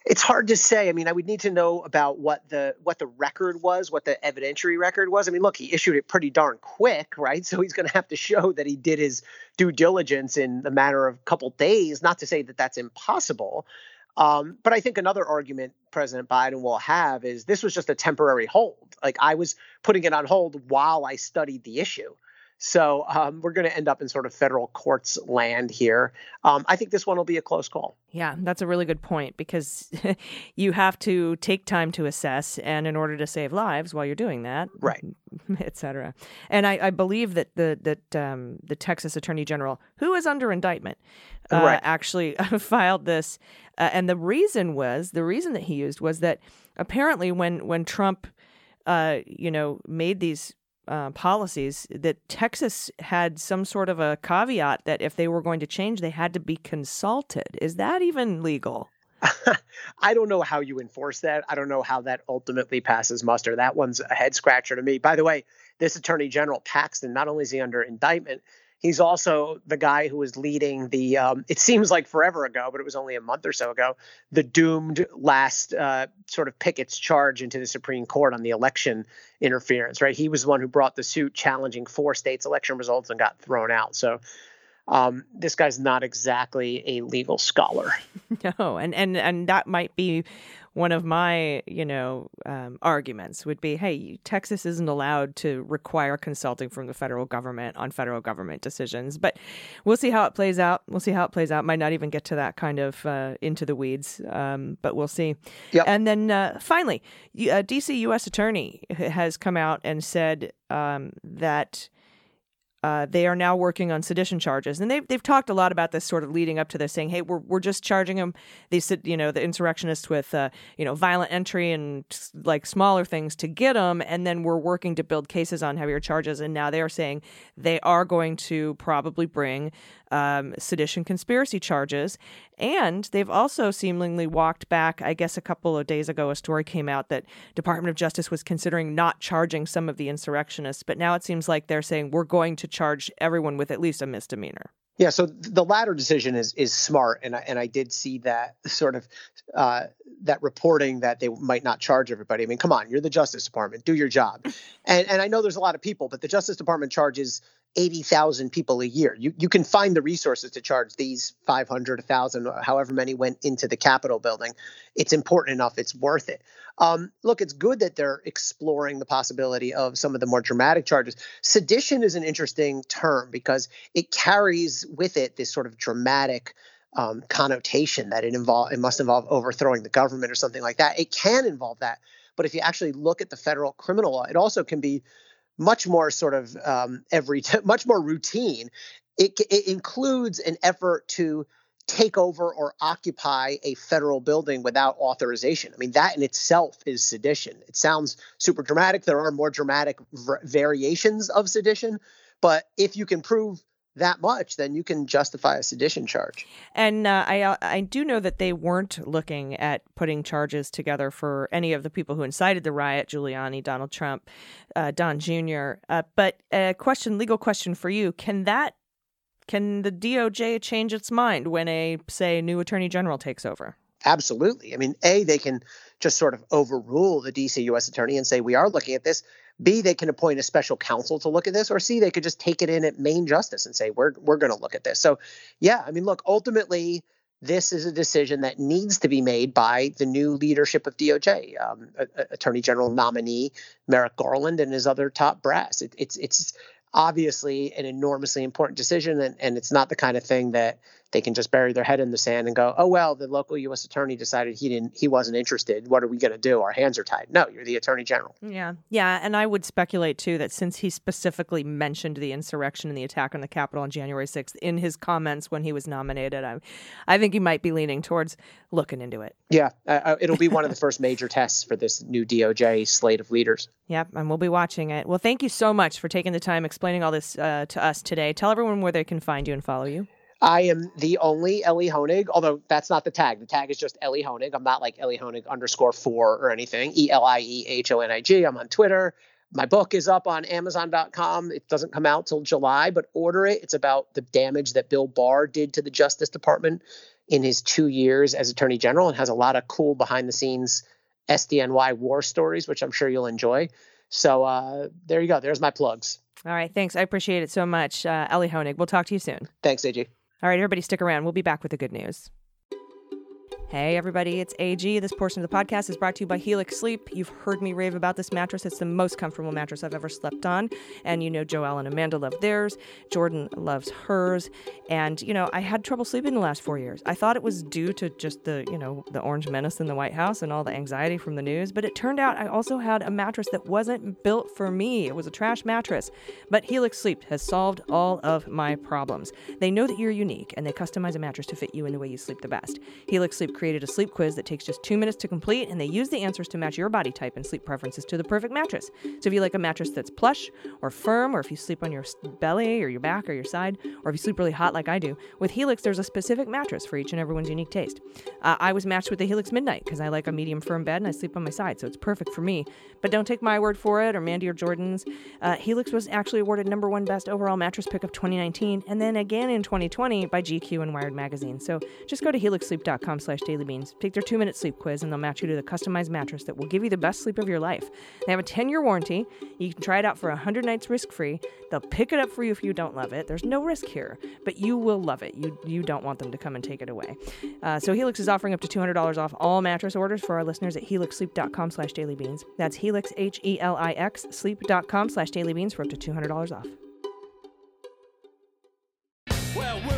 It's hard to say. I mean, I would need to know about what the what the record was, what the evidentiary record was. I mean, look, he issued it pretty darn quick, right? (laughs) So he's going to have to show that he did his due diligence in the matter of a couple days. Not to say that that's impossible, um, but I think another argument President Biden will have is this was just a temporary hold. Like I was putting it on hold while I studied the issue. So um, we're going to end up in sort of federal courts land here. Um, I think this one will be a close call. Yeah, that's a really good point because (laughs) you have to take time to assess, and in order to save lives while you're doing that, Right. (laughs) et cetera. And I, I believe that the that um, the Texas Attorney General, who is under indictment, uh, Right. actually (laughs) filed this, uh, and the reason was the reason that he used was that apparently when when Trump, uh, you know, made these. Uh, policies that Texas had some sort of a caveat that if they were going to change, they had to be consulted. Is that even legal? (laughs) I don't know how you enforce that. I don't know how that ultimately passes muster. That one's a head scratcher to me. By the way, this Attorney General Paxton, not only is he under indictment, he's also the guy who was leading the. Um, it seems like forever ago, but it was only a month or so ago. The doomed last uh, sort of Pickett's charge into the Supreme Court on the election interference. Right, he was the one who brought the suit challenging four states' election results and got thrown out. So. Um, this guy's not exactly a legal scholar. (laughs) No, and and and that might be one of my you know um, arguments would be, hey, Texas isn't allowed to require consulting from the federal government on federal government decisions, but we'll see how it plays out. We'll see how it plays out. Might not even get to that kind of uh, into the weeds, um, but we'll see. Yep. And then uh, finally, uh, DC U.S. Attorney has come out and said um, that. Uh, they are now working on sedition charges, and they've they've talked a lot about this sort of leading up to this, saying, "Hey, we're we're just charging them these you know the insurrectionists with uh, you know violent entry and like smaller things to get them, and then we're working to build cases on heavier charges." And now they are saying they are going to probably bring um, sedition conspiracy charges, and they've also seemingly walked back. I guess a couple of days ago, a story came out that Department of Justice was considering not charging some of the insurrectionists, but now it seems like they're saying we're going to charge everyone with at least a misdemeanor. Yeah, so the latter decision is is smart, and I, and I did see that sort of uh, that reporting that they might not charge everybody. I mean, come on, you're the Justice Department, do your job, (laughs) and and I know there's a lot of people, but the Justice Department charges eighty thousand people a year. You you can find the resources to charge these five hundred, thousand, however many went into the Capitol building. It's important enough. It's worth it. Um, look, it's good that they're exploring the possibility of some of the more dramatic charges. Sedition is an interesting term because it carries with it this sort of dramatic um, connotation that it involve it must involve overthrowing the government or something like that. It can involve that, but if you actually look at the federal criminal law, it also can be much more sort of um, every (laughs) much more routine. It, it includes an effort to take over or occupy a federal building without authorization. I mean, that in itself is sedition. It sounds super dramatic. There are more dramatic v- variations of sedition, but if you can prove that much, then you can justify a sedition charge. And uh, I uh, I do know that they weren't looking at putting charges together for any of the people who incited the riot: Giuliani, Donald Trump, uh, Don Jr. Uh, but a question, legal question for you: Can that can the DOJ change its mind when a say new attorney general takes over? Absolutely. I mean, A, they can just sort of overrule the DC U.S. attorney and say, we are looking at this. B, they can appoint a special counsel to look at this. Or C, they could just take it in at main justice and say, we're, we're going to look at this. So, yeah, I mean, look, ultimately, this is a decision that needs to be made by the new leadership of DOJ, um, a- a- Attorney General nominee Merrick Garland and his other top brass. It, it's it's obviously an enormously important decision, and, and it's not the kind of thing that they can just bury their head in the sand and go, "Oh well, the local U.S. attorney decided he didn't, he wasn't interested. What are we going to do? Our hands are tied." No, you're the attorney general. Yeah, yeah, and I would speculate too that since he specifically mentioned the insurrection and the attack on the Capitol on January sixth in his comments when he was nominated, I, I think he might be leaning towards looking into it. Yeah, uh, it'll be one of the first major tests for this new DOJ slate of leaders. Yep, and we'll be watching it. Well, thank you so much for taking the time explaining all this uh, to us today. Tell everyone where they can find you and follow you. I am the only Elie Honig, although that's not the tag. The tag is just Elie Honig. I'm not like Elie Honig underscore four or anything. E L I E H O N I G. I'm on Twitter. My book is up on Amazon.com. It doesn't come out till July, but order it. It's about the damage that Bill Barr did to the Justice Department in his two years as Attorney General and has a lot of cool behind the scenes SDNY war stories, which I'm sure you'll enjoy. So uh, there you go. There's my plugs. All right, thanks. I appreciate it so much, uh, Elie Honig. We'll talk to you soon. Thanks, AG. All right, everybody, stick around. We'll be back with the good news. Hey, everybody, it's AG. This portion of the podcast is brought to you by Helix Sleep. You've heard me rave about this mattress. It's the most comfortable mattress I've ever slept on. And you know, Joelle and Amanda love theirs. Jordan loves hers. And, you know, I had trouble sleeping the last four years. I thought it was due to just the, you know, the orange menace in the White House and all the anxiety from the news. But it turned out I also had a mattress that wasn't built for me. It was a trash mattress. But Helix Sleep has solved all of my problems. They know that you're unique and they customize a mattress to fit you in the way you sleep the best. Helix Sleep created a sleep quiz that takes just two minutes to complete, and they use the answers to match your body type and sleep preferences to the perfect mattress. So if you like a mattress that's plush or firm, or if you sleep on your belly or your back or your side, or if you sleep really hot like I do, with Helix, there's a specific mattress for each and everyone's unique taste. Uh, I was matched with the Helix Midnight because I like a medium firm bed and I sleep on my side, so it's perfect for me. But don't take my word for it or Mandy or Jordan's. Uh, Helix was actually awarded number one best overall mattress pick of 2019, and then again in 2020 by GQ and Wired magazine. So just go to helixsleep.com slash dailybeans, take their two-minute sleep quiz, and they'll match you to the customized mattress that will give you the best sleep of your life. They have a 10-year warranty. You can try it out for 100 nights risk-free. They'll pick it up for you if you don't love it. There's no risk here, but you will love it. You you don't want them to come and take it away. Uh, so Helix is offering up to $200 off all mattress orders for our listeners at helixsleep.com slash dailybeans. That's helix, H-E-L-I-X, sleep.com slash dailybeans for up to $200 off. Well,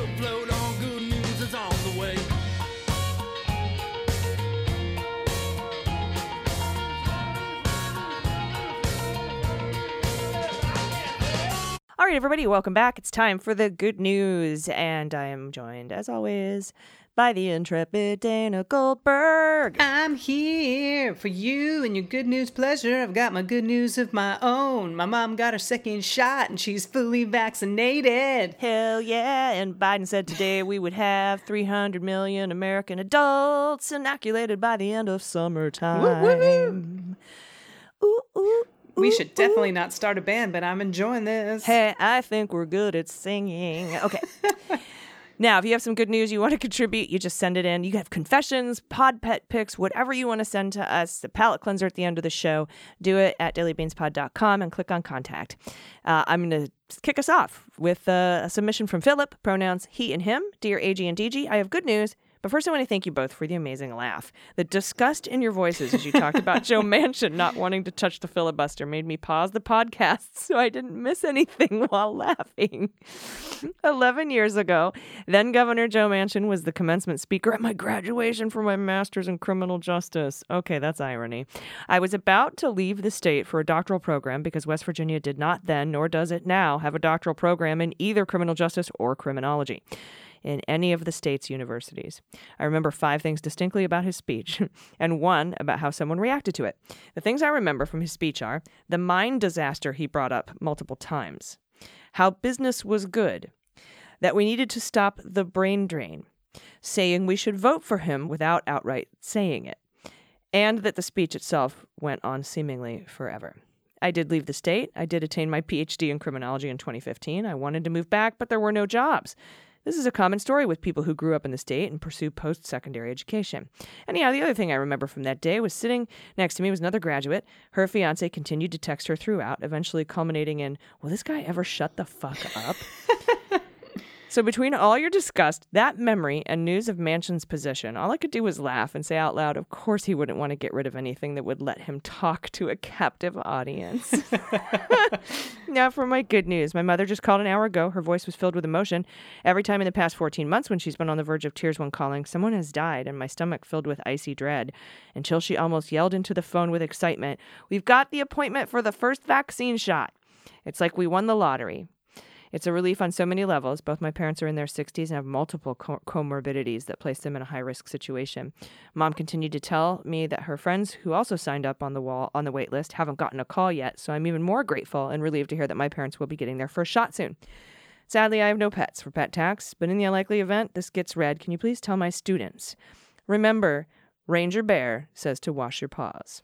All right, everybody, welcome back. It's time for the good news, and I am joined, as always, by the intrepid Dana Goldberg. I'm here for you and your good news pleasure. I've got my good news of my own. My mom got her second shot and she's fully vaccinated. Hell yeah! And Biden said today we would have 300 million American adults inoculated by the end of summertime. Ooh, ooh, We should definitely not start a band, but I'm enjoying this. Hey, I think we're good at singing. Okay. (laughs) now, if you have some good news you want to contribute, you just send it in. You have confessions, pod pet pics, whatever you want to send to us, the palate cleanser at the end of the show. Do it at dailybeanspod.com and click on contact. Uh, I'm going to kick us off with uh, a submission from Philip, pronouns he and him. Dear AG and DG, I have good news. But first, I want to thank you both for the amazing laugh. The disgust in your voices as you talked about Joe (laughs) Manchin not wanting to touch the filibuster made me pause the podcast (laughs) so I didn't miss anything (laughs) while laughing. 11 years ago, then Governor Joe Manchin was the commencement speaker at my graduation for my master's in criminal justice. Okay, that's irony. I was about to leave the state for a doctoral program because West Virginia did not then, nor does it now, have a doctoral program in either criminal justice or criminology in any of the state's universities. I remember five things distinctly about his speech, (laughs) and one about how someone reacted to it. The things I remember from his speech are the mine disaster he brought up multiple times, how business was good, that we needed to stop the brain drain, saying we should vote for him without outright saying it, and that the speech itself went on seemingly forever. I did leave the state. I did attain my PhD in criminology in 2015. I wanted to move back, but there were no jobs. This is a common story with people who grew up in the state and pursue post secondary education. Anyhow, the other thing I remember from that day was sitting next to me was another graduate. Her fiance continued to text her throughout, eventually culminating in, Will this guy ever shut the fuck up? (laughs) So between all your disgust, that memory, and news of Manchin's position, all I could do was laugh and say out loud, of course he wouldn't want to get rid of anything that would let him talk to a captive audience. (laughs) now for my good news. My mother just called an hour ago. Her voice was filled with emotion. Every time in the past 14 months when she's been on the verge of tears when calling, someone has died, and my stomach filled with icy dread until she almost yelled into the phone with excitement, We've got the appointment for the first vaccine shot. It's like we won the lottery. It's a relief on so many levels. Both my parents are in their 60s and have multiple co- comorbidities that place them in a high risk situation. Mom continued to tell me that her friends who also signed up on the wall on the wait list haven't gotten a call yet, so I'm even more grateful and relieved to hear that my parents will be getting their first shot soon. Sadly, I have no pets for pet tax, but in the unlikely event this gets read, can you please tell my students? Remember, Ranger Bear says to wash your paws.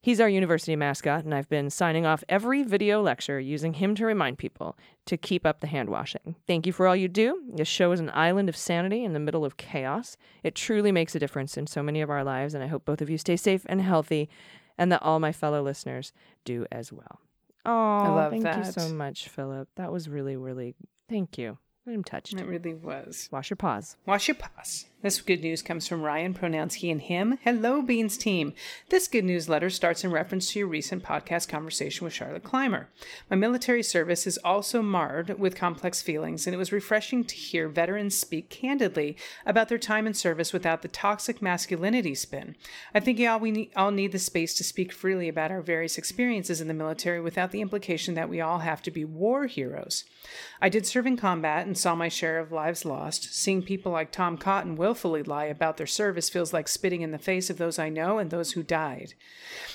He's our university mascot, and I've been signing off every video lecture using him to remind people to keep up the hand washing. Thank you for all you do. This show is an island of sanity in the middle of chaos. It truly makes a difference in so many of our lives, and I hope both of you stay safe and healthy, and that all my fellow listeners do as well. Oh, love thank you so much, Philip. That was really, really, thank you. I'm touched. It really was. Wash your paws. Wash your paws. This good news comes from Ryan, pronouns he and him. Hello, Beans team. This good news letter starts in reference to your recent podcast conversation with Charlotte Clymer. My military service is also marred with complex feelings, and it was refreshing to hear veterans speak candidly about their time in service without the toxic masculinity spin. I think all we all need the space to speak freely about our various experiences in the military without the implication that we all have to be war heroes. I did serve in combat and saw my share of lives lost. Seeing people like Tom Cotton willfully lie about their service feels like spitting in the face of those I know and those who died.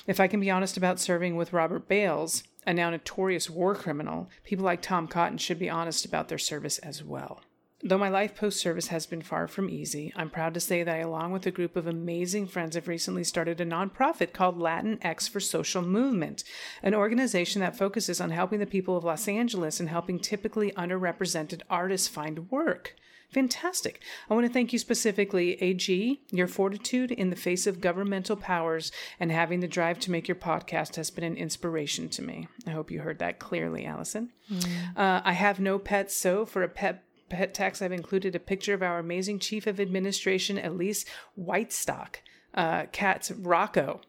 If I can be honest about serving with Robert Bales, a now notorious war criminal, people like Tom Cotton should be honest about their service as well. Though my life post service has been far from easy, I'm proud to say that I, along with a group of amazing friends, have recently started a nonprofit called Latin X for Social Movement, an organization that focuses on helping the people of Los Angeles and helping typically underrepresented artists find work. Fantastic. I want to thank you specifically, AG. Your fortitude in the face of governmental powers and having the drive to make your podcast has been an inspiration to me. I hope you heard that clearly, Allison. Uh, I have no pets, so for a pet pet tax, I've included a picture of our amazing Chief of Administration, Elise Whitestock. Uh, cat's Rocco.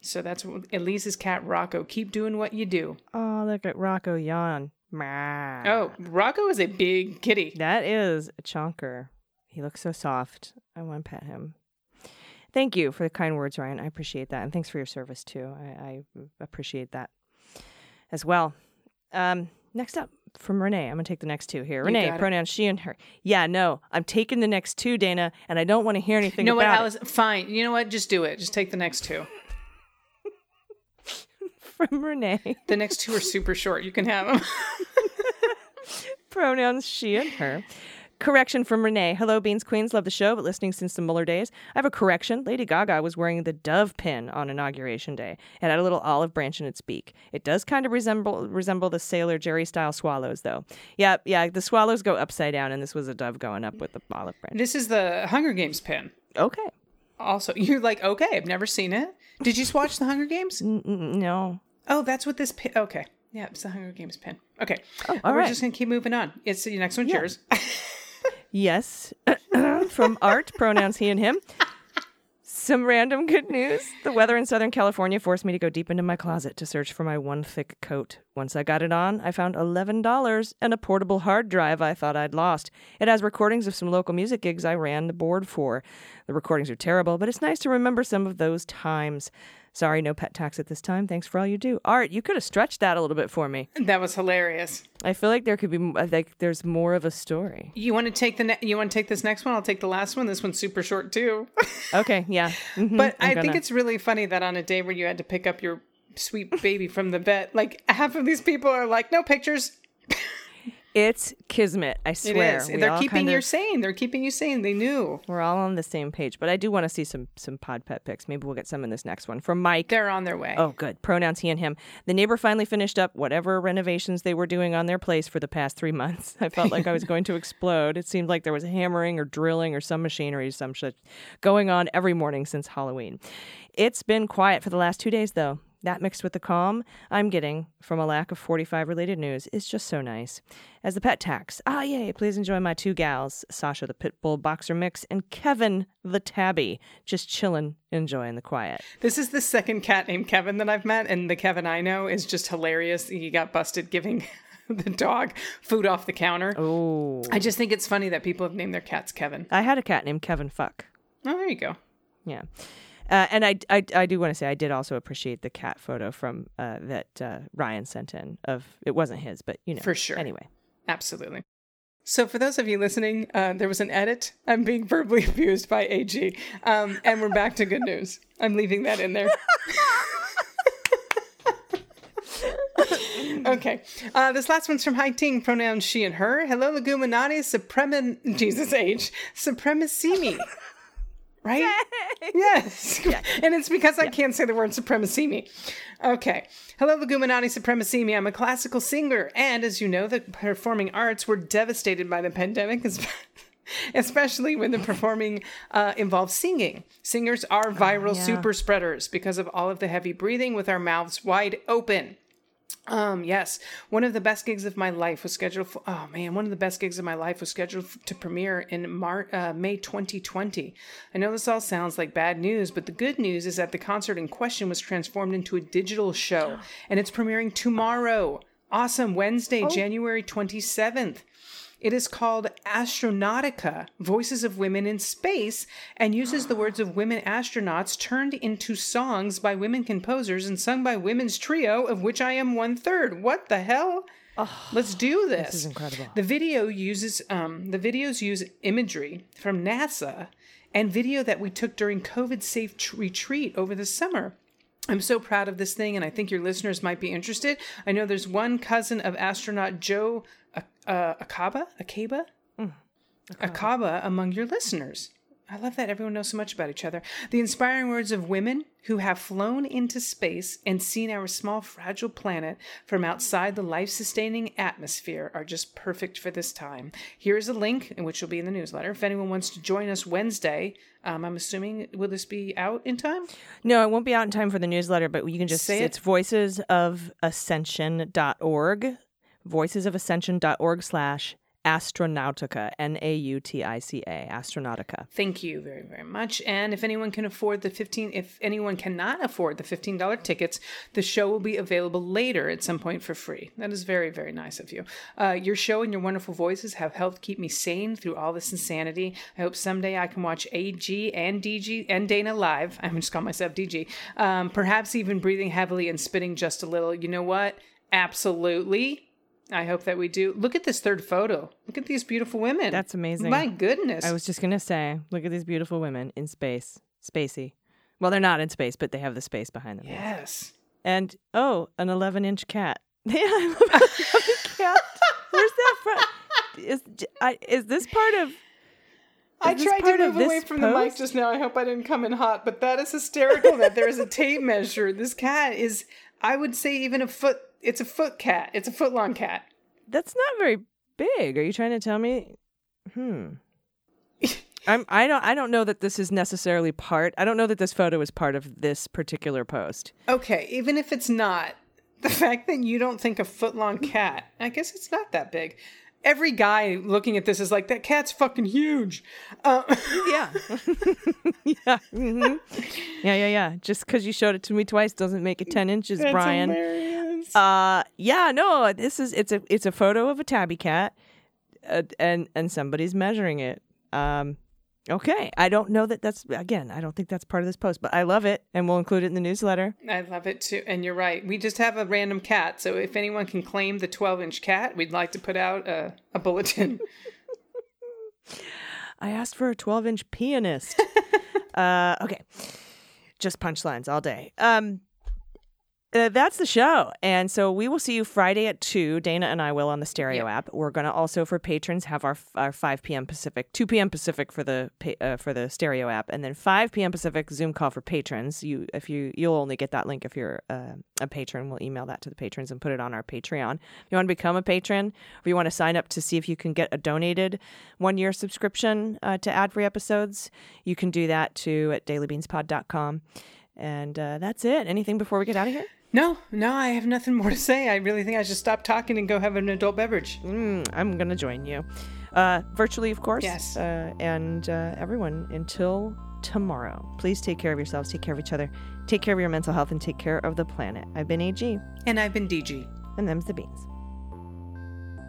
So that's Elise's cat, Rocco. Keep doing what you do. Oh, look at Rocco yawn. Oh, Rocco is a big kitty. That is a chonker. He looks so soft. I want to pet him. Thank you for the kind words, Ryan. I appreciate that. And thanks for your service, too. I, I appreciate that as well. Um, next up from Renee. I'm going to take the next two here. Renee, pronouns she and her. Yeah, no, I'm taking the next two, Dana, and I don't want to hear anything You know what, about Alice? Fine. You know what? Just do it. Just take the next two. From Renee. The next two are super short. You can have them. (laughs) pronouns she and her. Correction from Renee. Hello, Beans Queens. Love the show, but listening since the Mueller days. I have a correction. Lady Gaga was wearing the dove pin on Inauguration Day. It had a little olive branch in its beak. It does kind of resemble resemble the sailor Jerry style swallows, though. Yeah, yeah, the swallows go upside down, and this was a dove going up with the olive branch. this is the Hunger Games pin. Okay. Also, (laughs) you're like, okay, I've never seen it. Did you watch the Hunger Games? N- no. Oh, that's what this pin. Okay. Yeah, it's the Hunger Games pin. Okay. Oh, all We're right. just going to keep moving on. It's the next one's yours. (laughs) Yes. (coughs) From Art, pronouns he and him. Some random good news. The weather in Southern California forced me to go deep into my closet to search for my one thick coat. Once I got it on, I found $11 and a portable hard drive I thought I'd lost. It has recordings of some local music gigs I ran the board for. The recordings are terrible, but it's nice to remember some of those times. Sorry, no pet tax at this time. Thanks for all you do. Art, you could have stretched that a little bit for me. That was hilarious. I feel like there could be m- like there's more of a story. You want to take the ne- you want to take this next one? I'll take the last one. This one's super short too. (laughs) Okay, yeah. Mhm, but I'm I think gonna- it's really funny that on a day where you had to pick up your sweet baby from the vet, like half of these people are like, no pictures. It's kismet. I It swear. is. We They're keeping kind you sane. They're keeping you sane. They knew. We're all on the same page, but I do want to see some some pod pet pics. Maybe we'll get some in this next one from Mike. They're on their way. Oh, good. Pronouns he and him. The neighbor finally finished up whatever renovations they were doing on their place for the past three months. (laughs) I felt like I was going to explode. It seemed like there was hammering or drilling or some machinery, some shit going on every morning since Halloween. It's been quiet for the last two days, though. That mixed with the calm I'm getting from a lack of 45 related news is just so nice. As the pet tax, ah, yay, please enjoy my two gals, Sasha the Pitbull Boxer Mix and Kevin the Tabby, just chillin', enjoying the quiet. This is the second cat named Kevin that I've met, and the Kevin I know is just hilarious. He got busted giving (laughs) the dog food off the counter. Oh. I just think it's funny that people have named their cats Kevin. I had a cat named Kevin Fuck. Oh, there you go. Yeah. Uh, and I, I, I do want to say I did also appreciate the cat photo from uh, that uh, Ryan sent in of it wasn't his but you know For sure. anyway Absolutely. So, for those of you listening, uh, there was an edit. I'm being verbally (laughs) abused by AG. Um, and we're back to good news. I'm leaving that in there. (laughs) okay. Uh, this last one's from Hai Ting, pronouns she and her. Hello, Leguminati, Suprema, Jesus H, Supremacimi. Right? Yes. (laughs) And it's because I can't say the word supremacy. Okay. Hello, Leguminati Supremacy. I'm a classical singer. And as you know, the performing arts were devastated by the pandemic, es- (laughs) especially when the performing uh, involves singing. Singers are viral yeah. super spreaders because of all of the heavy breathing with our mouths wide open. Um, yes, one of the best gigs of my life was scheduled for, oh man, one of the best gigs of my life was scheduled to premiere in Mar- uh, May 2020. I know this all sounds like bad news, but the good news is that the concert in question was transformed into a digital show (gasps) and it's premiering tomorrow. Awesome. Wednesday, January 27th. It is called Astronautica Voices of Women in Space and uses the words of women astronauts turned into songs by women composers and sung by women's trio, of which I am one third. What the hell? Let's do this. This is incredible. The video uses um, the videos use imagery from NASA and video that we took during COVID safe tr- retreat over the summer. I'm so proud of this thing, and I think your listeners might be interested. I know there's one cousin of astronaut Joe uh, uh, Acaba, Acaba, Acaba among your listeners. I love that everyone knows so much about each other. The inspiring words of women who have flown into space and seen our small, fragile planet from outside the life sustaining atmosphere are just perfect for this time. Here's a link, which will be in the newsletter. If anyone wants to join us Wednesday, um, I'm assuming, will this be out in time? No, it won't be out in time for the newsletter, but you can just Say it's it. it's voicesofascension.org, voicesofascension.org slash astronautica, N-A-U-T-I-C-A, astronautica. Thank you very, very much. And if anyone can afford the 15, if anyone cannot afford the $15 tickets, the show will be available later at some point for free. That is very, very nice of you. Uh, your show and your wonderful voices have helped keep me sane through all this insanity. I hope someday I can watch AG and DG and Dana live. I'm just calling myself DG. Um, perhaps even breathing heavily and spitting just a little. You know what? Absolutely. I hope that we do. Look at this third photo. Look at these beautiful women. That's amazing. My goodness. I was just going to say, look at these beautiful women in space. Spacey. Well, they're not in space, but they have the space behind them. Yes. And, oh, an 11 inch cat. (laughs) Yeah, I love 11 cat. Where's that from? Is, I, is this part of. I tried to move away from the mic just now. I hope I didn't come in hot, but that is hysterical that there is a tape measure. This cat is, I would say, even a foot. It's a foot cat. It's a foot long cat. That's not very big. Are you trying to tell me? Hmm. (laughs) I'm. I don't. I don't know that this is necessarily part. I don't know that this photo is part of this particular post. Okay, even if it's not, (laughs) the fact that you don't think a foot long cat, I guess it's not that big. Every guy looking at this is like, that cat's fucking huge. Uh, (laughs) Yeah. yeah. mhm. Yeah. Yeah. Yeah. Just because you showed it to me twice doesn't make it ten inches, that's Brian. hilarious. Uh. Yeah. No. This is. It's a. It's a photo of a tabby cat, uh, and and somebody's measuring it. Um. Okay. I don't know that that's again. I don't think that's part of this post, but I love it, and we'll include it in the newsletter. I love it too. And you're right. We just have a random cat. So if anyone can claim the 12 inch cat, we'd like to put out a, a bulletin. (laughs) I asked for a 12 inch pianist. (laughs) uh, okay. Just punchlines all day. Um, uh, that's the show. And so we will see you Friday at 2. Dana and I will on the stereo app. We're going to also, for patrons, have our, our 5 p.m. Pacific, 2 p.m. Pacific for the uh, for the stereo app, and then 5 p.m. Pacific Zoom call for patrons. You if you you'll only get that link if you're uh, a patron. We'll email that to the patrons and put it on our Patreon. If you want to become a patron, or you want to sign up to see if you can get a donated one year subscription uh, to ad free episodes, you can do that too at dailybeanspod.com. And uh, that's it. Anything before we get out of here? No, no, I have nothing more to say. I really think I should stop talking and go have an adult beverage. Mm, I'm going to join you. Uh, virtually, of course. Yes. Uh, and uh, everyone, until tomorrow, please take care of yourselves, take care of each other, take care of your mental health, and take care of the planet. I've been AG, And I've been DG. and them's the beans.